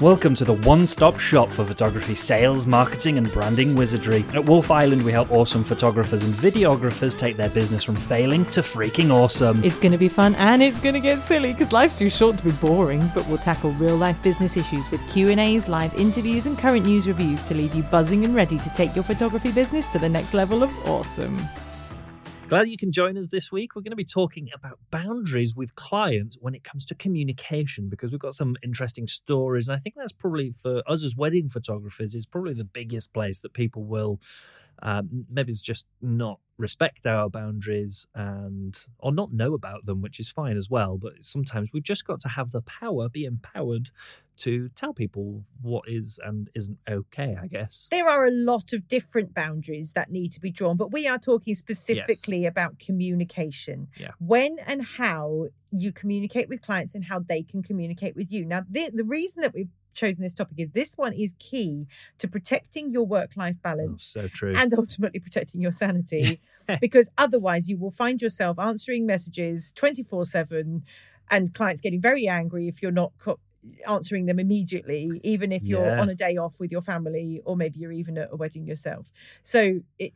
Welcome to the one stop shop for photography sales, marketing, and branding wizardry. At Wolf Island, we help awesome photographers and videographers take their business from failing to freaking awesome. It's going to be fun and it's going to get silly because life's too short to be boring, but we'll tackle real life business issues with Q&As, live interviews and current news reviews to leave you buzzing and ready to take your photography business to the next level of awesome. Glad you can join us this week. We're going to be talking about boundaries with clients when it comes to communication because we've got some interesting stories. And I think that's probably for us as wedding photographers, is probably the biggest place that people will um, maybe it's just not respect our boundaries and or not know about them which is fine as well but sometimes we've just got to have the power be empowered to tell people what is and isn't okay i guess there are a lot of different boundaries that need to be drawn but we are talking specifically yes. about communication yeah. when and how you communicate with clients and how they can communicate with you now the, the reason that we've chosen this topic is this one is key to protecting your work life balance oh, so true. and ultimately protecting your sanity because otherwise you will find yourself answering messages 24 7 and clients getting very angry if you're not co- answering them immediately even if you're yeah. on a day off with your family or maybe you're even at a wedding yourself. So it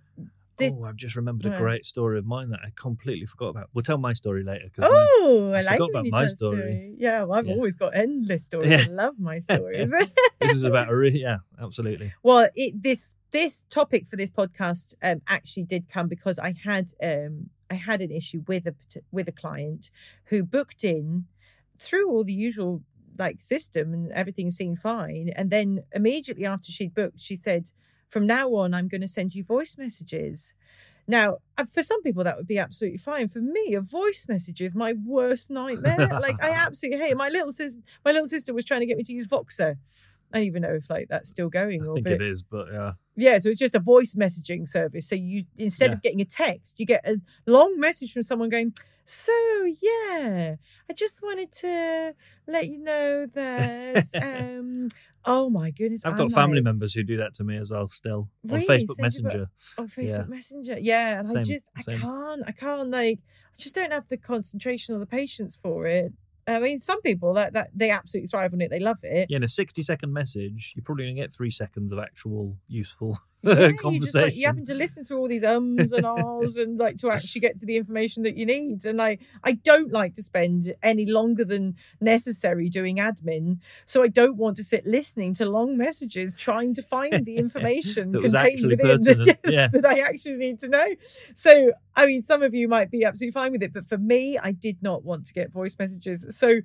this, oh, I've just remembered a great story of mine that I completely forgot about. We'll tell my story later. Oh, I, I, like forgot about my story. story. Yeah, well, I've yeah. always got endless stories. Yeah. I love my stories. this is about a re- yeah, absolutely. Well, it, this this topic for this podcast um, actually did come because I had um, I had an issue with a with a client who booked in through all the usual like system and everything seemed fine, and then immediately after she'd booked, she said from now on, I'm going to send you voice messages. Now, uh, for some people, that would be absolutely fine. For me, a voice message is my worst nightmare. like, I absolutely hate it. My little sister, my little sister was trying to get me to use Voxer. I don't even know if like that's still going. I or, think but, it is, but yeah. Yeah, so it's just a voice messaging service. So you instead yeah. of getting a text, you get a long message from someone going, "So yeah, I just wanted to let you know that um, Oh my goodness! I've got family like, members who do that to me as well. Still really? on Facebook Messenger. On Facebook yeah. Messenger, yeah. And same, I just, I same. can't, I can't like, I just don't have the concentration or the patience for it. I mean, some people that, that they absolutely thrive on it. They love it. Yeah, in a sixty-second message, you're probably going to get three seconds of actual useful yeah, conversation. You just, like, you're having to listen through all these ums and ahs and like to actually get to the information that you need. And I, I don't like to spend any longer than necessary doing admin. So I don't want to sit listening to long messages trying to find the information contained within the, yeah. that I actually need to know. So I mean, some of you might be absolutely fine with it, but for me, I did not want to get voice messages. So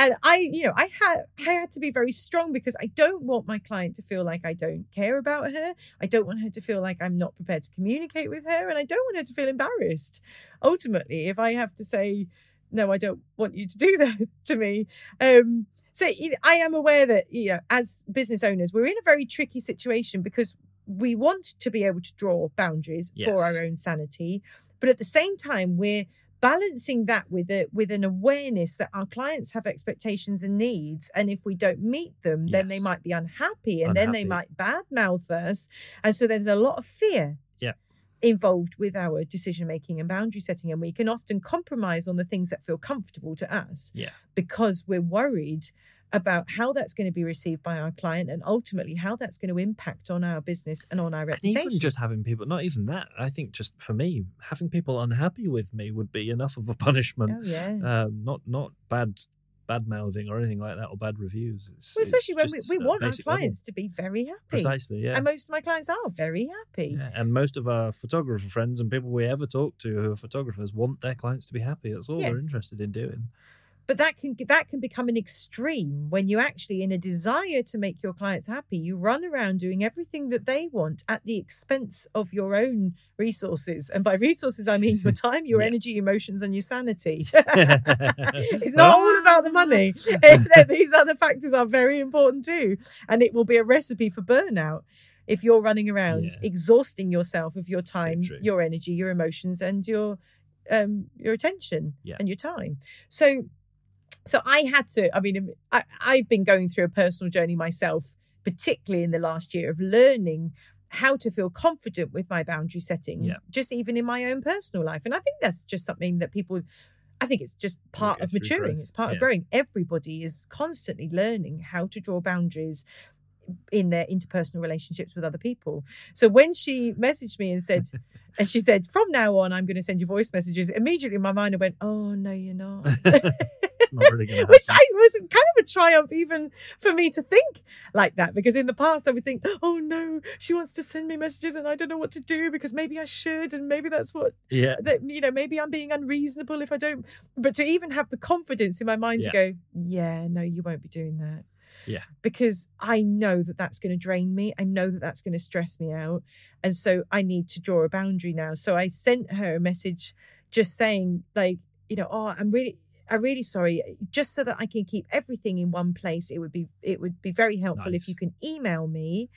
and I, you know, I had I had to be very strong because I don't want my client to feel like I don't care about her. I don't want her to feel like I'm not prepared to communicate with her, and I don't want her to feel embarrassed. Ultimately, if I have to say, no, I don't want you to do that to me. Um, so you know, I am aware that you know, as business owners, we're in a very tricky situation because we want to be able to draw boundaries yes. for our own sanity, but at the same time, we're balancing that with a with an awareness that our clients have expectations and needs and if we don't meet them yes. then they might be unhappy and unhappy. then they might badmouth us and so there's a lot of fear yeah involved with our decision making and boundary setting and we can often compromise on the things that feel comfortable to us yeah because we're worried about how that's going to be received by our client and ultimately how that's going to impact on our business and on our reputation. And even just having people, not even that, I think just for me, having people unhappy with me would be enough of a punishment. Oh, yeah. Um, not not bad bad mouthing or anything like that or bad reviews. It's, well, especially when we, we want our clients level. to be very happy. Precisely, yeah. And most of my clients are very happy. Yeah, and most of our photographer friends and people we ever talk to who are photographers want their clients to be happy. That's all yes. they're interested in doing but that can that can become an extreme when you actually in a desire to make your clients happy you run around doing everything that they want at the expense of your own resources and by resources i mean your time your yeah. energy emotions and your sanity it's not all about the money these other factors are very important too and it will be a recipe for burnout if you're running around yeah. exhausting yourself of your time so your energy your emotions and your um your attention yeah. and your time so so I had to, I mean, I, I've been going through a personal journey myself, particularly in the last year of learning how to feel confident with my boundary setting, yeah. just even in my own personal life. And I think that's just something that people I think it's just part of maturing. growth. It's part Yeah. of growing. Everybody is constantly learning how to draw boundaries in their interpersonal relationships with other people. So when she messaged me and said, and she said, from now on, I'm going to send you voice messages. Immediately, my mind, went, oh no, you're not. not really Which. I was kind of a triumph even for me to think like that because in the past I would think, oh no, she wants to send me messages and I don't know what to do because maybe I should and maybe that's what yeah. that you know maybe I'm being unreasonable if I don't. But to even have the confidence in my mind to go, yeah, no, you won't be doing that. Yeah. Because I know that that's going to drain me. I know that that's going to stress me out. And so I need to draw a boundary now. So I sent her a message just saying, like, you know, oh, I'm really. I'm really sorry. Just so that I can keep everything in one place, it would be it would be very helpful if you can email me.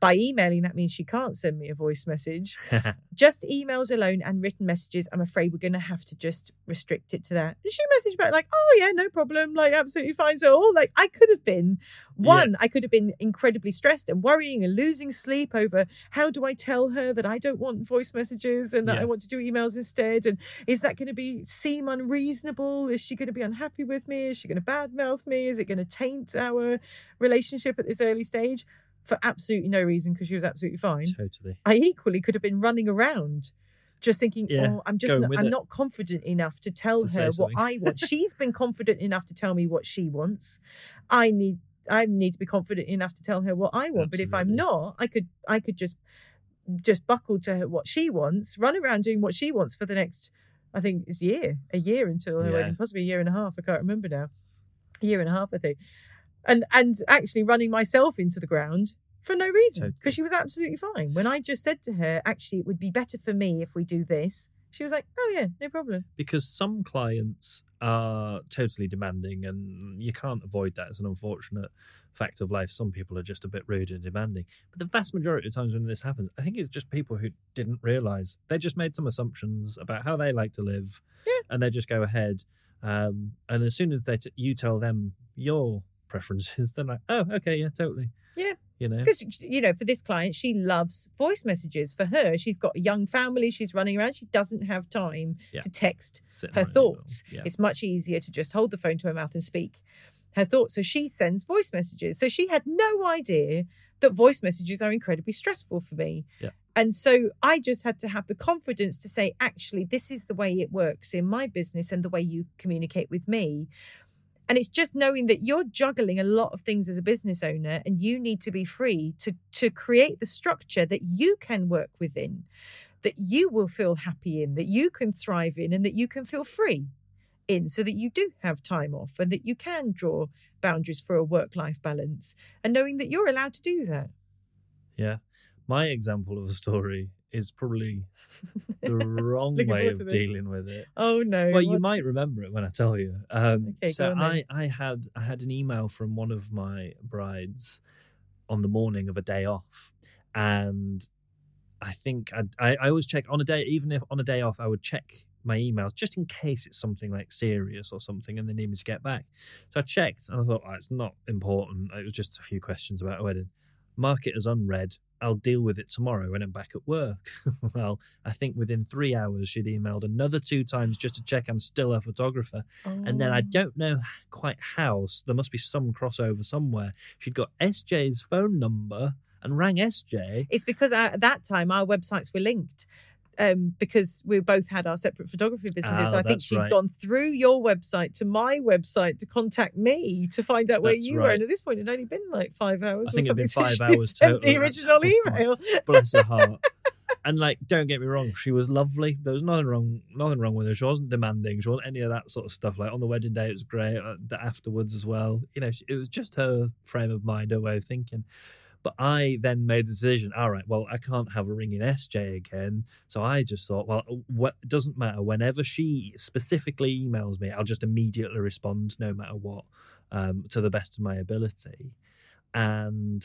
By emailing, that means she can't send me a voice message just emails alone and written messages, I'm afraid we're going to have to just restrict it to that. And she messaged back like, "Oh yeah, no problem, like absolutely fine." So all like I could have been one, I could have been incredibly stressed and worrying and losing sleep over how do I tell her that I don't want voice messages and that Yeah. I want to do emails instead, and is that going to be seem unreasonable? Is she going to be unhappy with me? Is she going to badmouth me? Is it going to taint our relationship at this early stage? For absolutely no reason, because she was absolutely fine. totally. I equally could have been running around just thinking, Yeah, oh, I'm just not, I'm it. not confident enough to tell To her what. I want. She's been confident enough to tell me what she wants. I need I need to be confident enough to tell her what I want. But if I'm not, I could I could just just buckle to her what she wants, run around doing what she wants for the next I think it's year, a year until her Yeah. wedding, possibly a year and a half. I can't remember now. A year and a half, I think. And and actually running myself into the ground for no reason because she was absolutely fine. When I just said to her, actually, it would be better for me if we do this. She was like, "Oh yeah, no problem." because some clients are totally demanding and you can't avoid that it's an unfortunate fact of life some people are just a bit rude and demanding but the vast majority of times when this happens i think it's just people who didn't realize they just made some assumptions about how they like to live Yeah. and they just go ahead um, and as soon as they t- you tell them your preferences they're like oh okay yeah totally Yeah. you know Because you know, for this client, she loves voice messages. For her, she's got a young family. She's running around. She doesn't have time Yeah. to text Sit her and write an email. thoughts. yeah It's much easier to just hold the phone to her mouth and speak her thoughts. So she sends voice messages. So she had no idea that voice messages are incredibly stressful for me. Yeah. And so I just had to have the confidence to say, actually, this is the way it works in my business and the way you communicate with me. And it's just knowing that you're juggling a lot of things as a business owner and you need to be free to, to create the structure that you can work within, that you will feel happy in, that you can thrive in, and that you can feel free in so that you do have time off and that you can draw boundaries for a work life balance and knowing that you're allowed to do that. yeah my example of a story is probably the wrong way of dealing with it. Oh no. well you might remember it when i tell you. Um Okay, so go on then. i i had i had an email from one of my brides on the morning of a day off and i think I'd, i i always check on a day even if on a day off i would check my emails just in case it's something like serious or something and they need me to get back. So i checked and i thought oh, it's not important. It was just a few questions about a wedding. Mark it as unread I'll deal with it tomorrow when I'm back at work. well, I think within three hours she'd emailed another two times just to check I'm still a photographer. And then I Oh. don't know quite how, so there must be some crossover somewhere. She'd got SJ's phone number and rang SJ. It's because uh, at that time our websites were linked. Um, because we both had our separate photography businesses. Ah, so I think she'd right. gone through your website to my website to contact me to find out where That's you were. And at this point, it'd only been like five hours. I or think it'd been something since five she hours total The original email. Bless her heart. and like, don't get me wrong, she was lovely. There was nothing wrong, nothing wrong with her. She wasn't demanding. She wasn't any of that sort of stuff. Like on the wedding day, it was great. Uh, the afterwards as well. You know, it was just her frame of mind, her way of thinking. But I then made the decision. All right, well, I can't have a ringing SJ again. So I just thought, well, what it doesn't matter. Whenever she specifically emails me, I'll just immediately respond, no matter what, um, to the best of my ability. And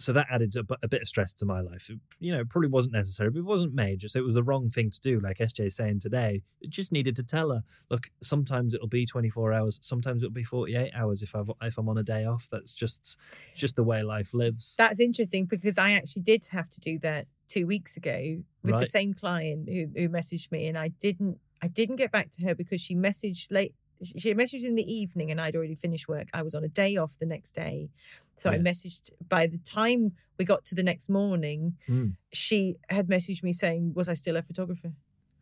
so that added a, a bit of stress to my life. You know, it probably wasn't necessary, but it wasn't major. So it was the wrong thing to do. Like SJ is saying today, it just needed to tell her, look, sometimes it'll be 24 hours, sometimes it'll be 48 hours if I've if I'm on a day off. That's just just the way life lives. That's interesting because I actually did have to do that two weeks ago with the same client who, who messaged me, and I didn't. I didn't get back to her because she messaged late. She had messaged in the evening, and I'd already finished work. I was on a day off the next day, so I messaged. By the time we got to the next morning, Mm. she had messaged me saying, "Was I still a photographer?"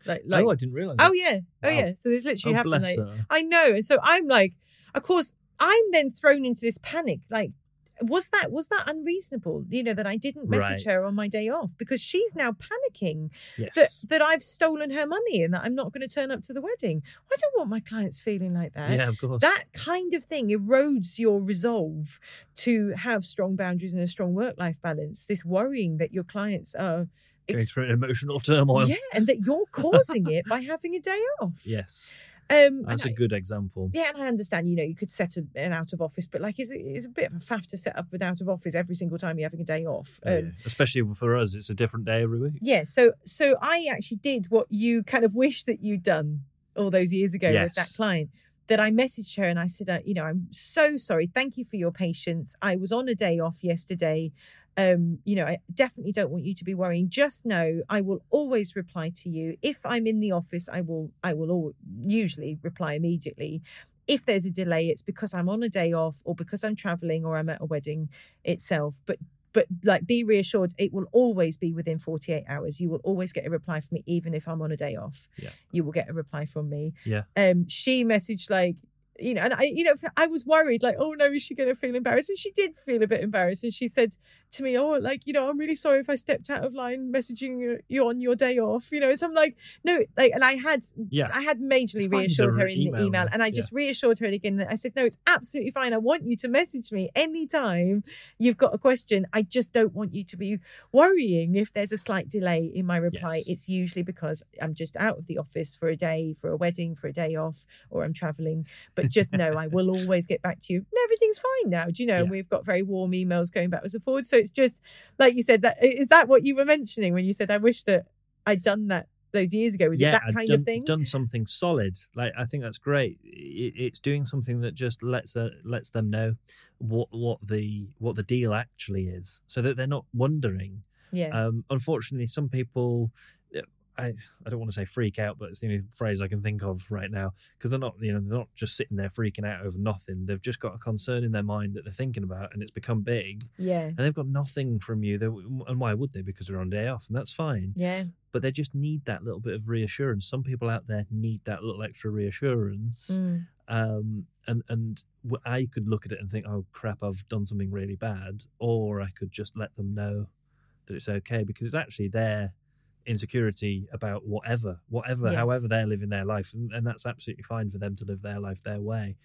Like, like, oh, I didn't realize. oh that. yeah, oh Wow. yeah. So this literally oh, happened. Like. I know, and so I'm like, of course, I'm then thrown into this panic. Like, was that was that unreasonable? You know that I didn't message Right. her on my day off because she's now panicking Yes. that that I've stolen her money and that I'm not going to turn up to the wedding. I don't want my clients feeling like that. yeah, of course. That kind of thing erodes your resolve to have strong boundaries and a strong work life balance. This worrying that your clients are Going through an emotional turmoil. yeah, and that you're causing it by having a day off. Yes. Um, That's a good example. yeah, and I understand, you know, you could set a, an out of office, but like, it's, a- it's a bit of a faff to set up an out of office every single time you're having a day off. Um, yeah. Especially for us, it's a different day every week. yeah, so so I actually did what you kind of wish that you'd done all those years ago with that client. That I messaged her and I said, uh, you know, I'm so sorry. Thank you for your patience. I was on a day off yesterday. Um, you know, I definitely don't want you to be worrying. Just know I will always reply to you. If I'm in the office, I will I will al- usually reply immediately. If there's a delay, it's because I'm on a day off or because I'm traveling or I'm at a wedding itself. But but like be reassured it will always be within 48 hours you will always get a reply from me even if i'm on a day off Yeah. you will get a reply from me Yeah. um she messaged like you know and i you know i was worried like oh no is she going to feel embarrassed and she did feel a bit embarrassed and she said to me oh like you know i'm really sorry if i stepped out of line messaging you- on your day off you know so i'm like no like and i had Yeah. i had majorly reassured her in the email email and i yeah. just reassured her again i said no it's absolutely fine i want you to message me anytime you've got a question. I just don't want you to be worrying if there's a slight delay in my reply. Yes. It's usually because I'm just out of the office for a day, for a wedding, for a day off, or I'm traveling. But just know I will always get back to you. And everything's fine now. Do you know? Yeah. we've got very warm emails going backwards and forwards. So it's just like you said. That is that what you were mentioning when you said I wish that I'd done that those years ago. Was yeah, it that I'd kind done, of thing? Done something solid. Like I think that's great. It, it's doing something that just lets uh, lets them know what what the what the deal actually is, so that they're not wondering. yeah. Um, unfortunately, some people, I I don't want to say freak out, but it's the only phrase I can think of right now because they're not you know they're not just sitting there freaking out over nothing. They've just got a concern in their mind that they're thinking about, and it's become big, yeah. and they've got nothing from you. They, and why would they? Because they're on day off, and that's fine. Yeah. But they just need that little bit of reassurance. Some people out there need that little extra reassurance Mm. um, and and I could look at it and think, oh crap, I've done something really bad, or I could just let them know that it's okay because it's actually their insecurity about whatever, whatever, Yes. however they're living their life, and, and that's absolutely fine for them to live their life their way.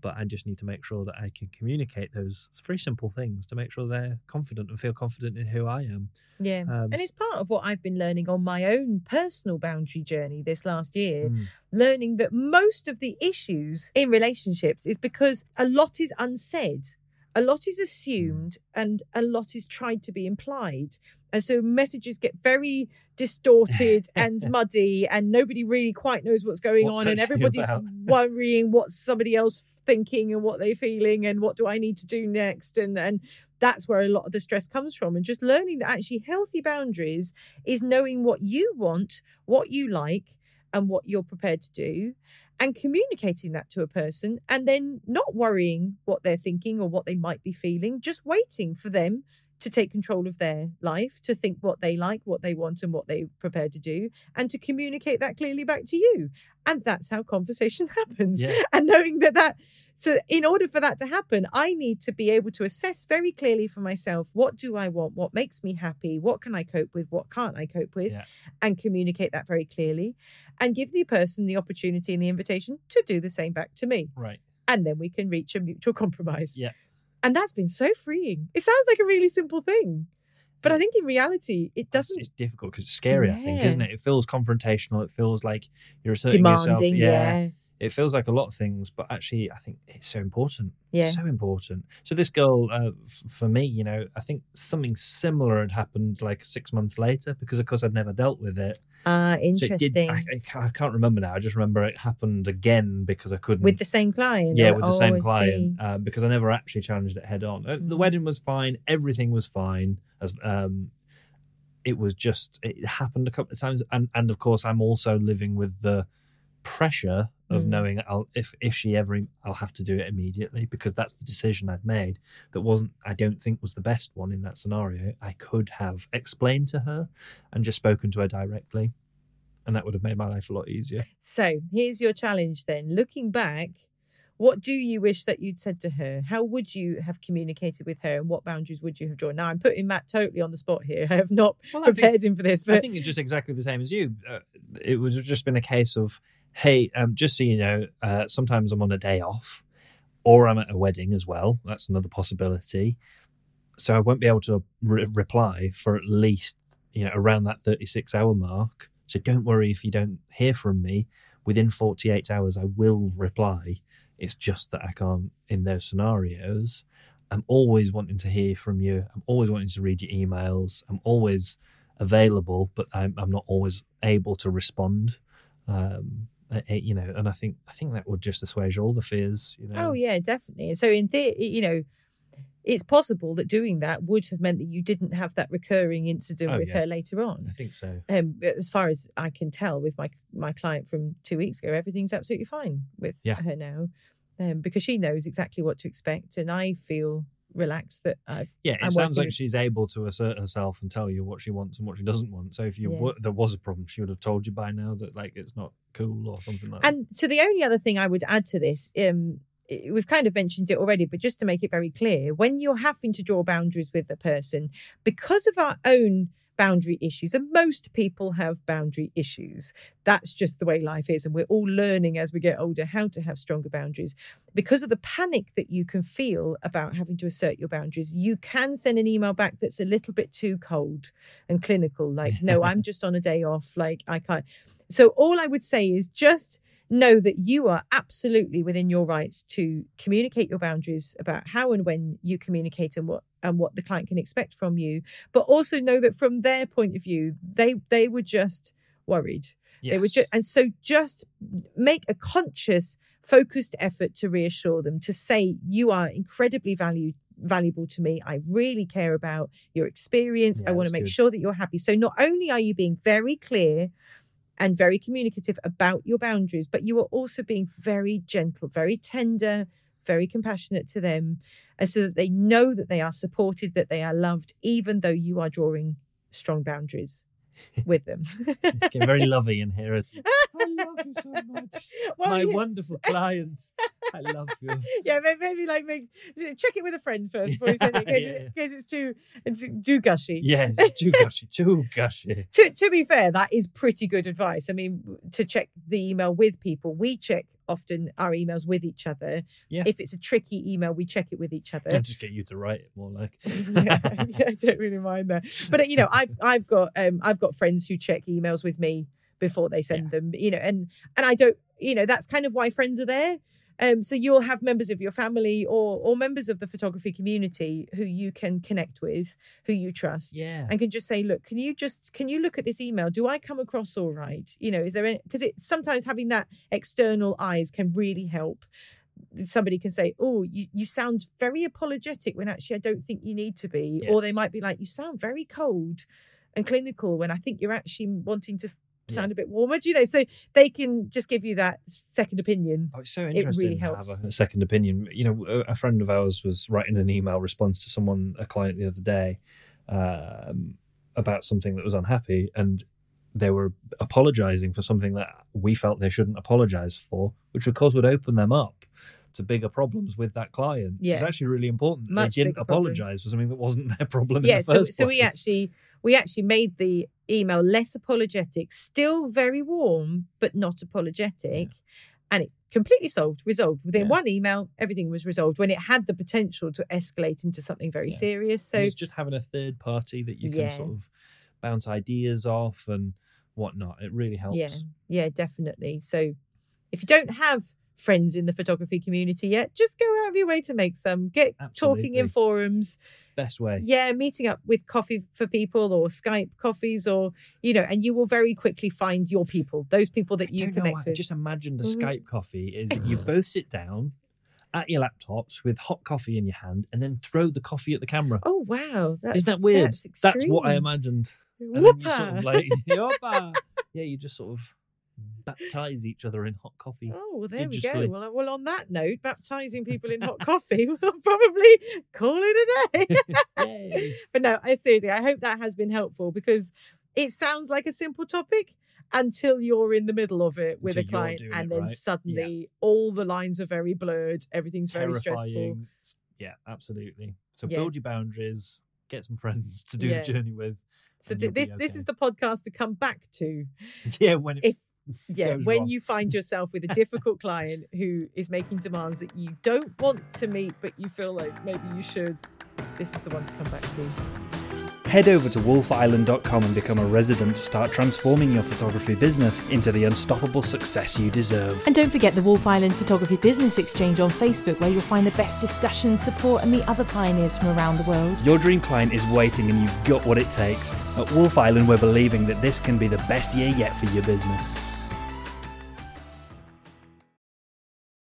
But I just need to make sure that I can communicate those pretty simple things to make sure they're confident and feel confident in who I am. Yeah. Um, and it's part of what I've been learning on my own personal boundary journey this last year. Mm, learning that most of the issues in relationships is because a lot is unsaid, a lot is assumed, and a lot is tried to be implied. And so messages get very distorted and muddy, and nobody really quite knows what's going What's on, and everybody's worrying what's somebody else thinking and what they're feeling, and what do I need to do next, and and that's where a lot of the stress comes from. And just learning that actually healthy boundaries is knowing what you want, what you like, and what you're prepared to do and communicating that to a person and then not worrying what they're thinking or what they might be feeling just waiting for them to take control of their life to think what they like what they want and what they're prepared to do and to communicate that clearly back to you and that's how conversation happens Yeah. and knowing that that so in order for that to happen i need to be able to assess very clearly for myself what do i want what makes me happy what can i cope with what can't i cope with Yeah. and communicate that very clearly and give the person the opportunity and the invitation to do the same back to me right. and then we can reach a mutual compromise Yeah. and that's been so freeing it sounds like a really simple thing but i think in reality it doesn't it's difficult because it's scary. I think, isn't it? It feels confrontational. It feels like you're asserting yourself. demanding yeah it feels like a lot of things, but actually, I think it's so important. Yeah. so important. So this girl, uh, f- for me, you know, I think something similar had happened like six months later because, of course, I'd never dealt with it. ah So it interesting did. I, I can't remember now. I just remember it happened again because I couldn't. with the same client yeah, with the oh, same I client um, because I never actually challenged it head on. Uh, The Mhm. wedding was fine. Everything was fine. As um, it was just it happened a couple of times, and and of course I'm also living with the pressure of Mm. knowing I'll if if she ever I'll have to do it immediately because that's the decision I'd made that wasn't I don't think was the best one in that scenario. I could have explained to her and just spoken to her directly, and that would have made my life a lot easier. So here's your challenge then. Looking back, what do you wish that you'd said to her? How would you have communicated with her and what boundaries would you have drawn? Now, I'm putting Matt totally on the spot here. I have not Well, I think- prepared him for this, I think it's just exactly the same as you. Uh, it was just been a case of, hey, um, just so you know, uh, sometimes I'm on a day off, or I'm at a wedding as well. That's another possibility. So I won't be able to re- reply for at least you know around that 36 hour mark. So don't worry if you don't hear from me within 48 hours. I will reply. It's just that I can't in those scenarios. I'm always wanting to hear from you. I'm always wanting to read your emails. I'm always available, but I'm, I'm not always able to respond. Um, you know, and I think I think that would just assuage all the fears. You know, oh, yeah, definitely. So, in theory, you know, it's possible that doing that would have meant that you didn't have that recurring incident Oh, with yeah. her later on. I think so. Um, as far as I can tell, with my my client from two weeks ago, everything's absolutely fine with Yeah. her now, um, because she knows exactly what to expect, and I feel relaxed that I've Yeah, it I'm sounds like with- she's able to assert herself and tell you what she wants and what she doesn't want. So if you Yeah. wa- there was a problem, she would have told you by now that like it's not cool or something like that. And so the only other thing I would add to this, um, we've kind of mentioned it already, but just to make it very clear, when you're having to draw boundaries with a person, because of our own boundary issues, and most people have boundary issues, that's just the way life is. And we're all learning as we get older how to have stronger boundaries. Because of the panic that you can feel about having to assert your boundaries, you can send an email back that's a little bit too cold and clinical, like, no, I'm just on a day off, like, I can't. So all I would say is just know that you are absolutely within your rights to communicate your boundaries about how and when you communicate and what and what the client can expect from you but also know that from their point of view they they were just worried. They were just and so just make a conscious focused effort to reassure them to say you are incredibly valued valuable to me. I really care about your experience. I want to make good. sure that you're happy. So not only are you being very clear and very communicative about your boundaries but you are also being very gentle very tender very compassionate to them and so that they know that they are supported that they are loved even though you are drawing strong boundaries with them It's getting very lovey in here. isn't it? I love you so much. Well, My yeah. wonderful client. I love you. yeah, may- maybe like make check it with a friend first before you send it in case, Yeah, it- in case it's too it's too gushy. Yes, too gushy, too gushy. To to be fair, that is pretty good advice. I mean, to check the email with people, we check often our emails with each other. Yeah. If it's a tricky email, we check it with each other. I'll just get you to write it more like. yeah, I don't really mind that. But you know, I've I've got um I've got friends who check emails with me before they send them. You know, and and I don't. You know, that's kind of why friends are there. Um, so you'll have members of your family or or members of the photography community who you can connect with, who you trust. Yeah. And can just say, look, can you just can you look at this email? Do I come across all right? You know, is there any because it sometimes having that external eyes can really help somebody can say, "Oh, you, you sound very apologetic when actually I don't think you need to be," or they might be like, "You sound very cold and clinical when I think you're actually wanting to Yeah. sound a bit warmer." Do you know? So they can just give you that second opinion. Oh, it's so really interesting to helps. have a, a second opinion. You know, a, a friend of ours was writing an email response to someone, a client the other day, um, about something that was unhappy, and they were apologizing for something that we felt they shouldn't apologize for, which of course would open them up to bigger problems with that client. So it's actually really important. Much they didn't bigger problems. apologize for something that wasn't their problem. in yeah. the So so we actually we actually made the email less apologetic, still very warm, but not apologetic, and it completely solved resolved within Yeah. one email. Everything was resolved when it had the potential to escalate into something very Yeah. serious. So And it's just having a third party that you can Yeah. sort of bounce ideas off and whatnot. It really helps. Yeah, yeah, definitely. So if you don't have friends in the photography community yet, just go out of your way to make some. Get talking in forums. Best way. Yeah, meeting up with coffee for people or Skype coffees or you know, and you will very quickly find your people, those people that I you know connect why. with. Just imagine the Mhm. Skype coffee is you both sit down at your laptops with hot coffee in your hand and then throw the coffee at the camera. Oh wow, that's, Isn't that weird? That's, That's what I imagined. And then you sort of like, yeah, you just sort of baptize each other in hot coffee. Oh, well, there we go. Well, well, on that note, baptizing people in hot coffee, we'll probably call it a day. But no, I, seriously, I hope that has been helpful because it sounds like a simple topic until you're in the middle of it with Until a client, and then right? Yeah. suddenly all the lines are very blurred, everything's very stressful. Yeah, absolutely. So Yeah. build your boundaries, get some friends to do Yeah. the journey with. So th- this this is the podcast to come back to. Yeah, when it If- Yeah, goes when wrong. you find yourself with a difficult client who is making demands that you don't want to meet, but you feel like maybe you should, this is the one to come back to. Head over to wolfisland.com and become a resident to start transforming your photography business into the unstoppable success you deserve. And don't forget the Wolf Island Photography Business Exchange on Facebook, where you'll find the best discussions, support, and meet other pioneers from around the world. Your dream client is waiting and you've got what it takes. At Wolf Island, we're believing that this can be the best year yet for your business.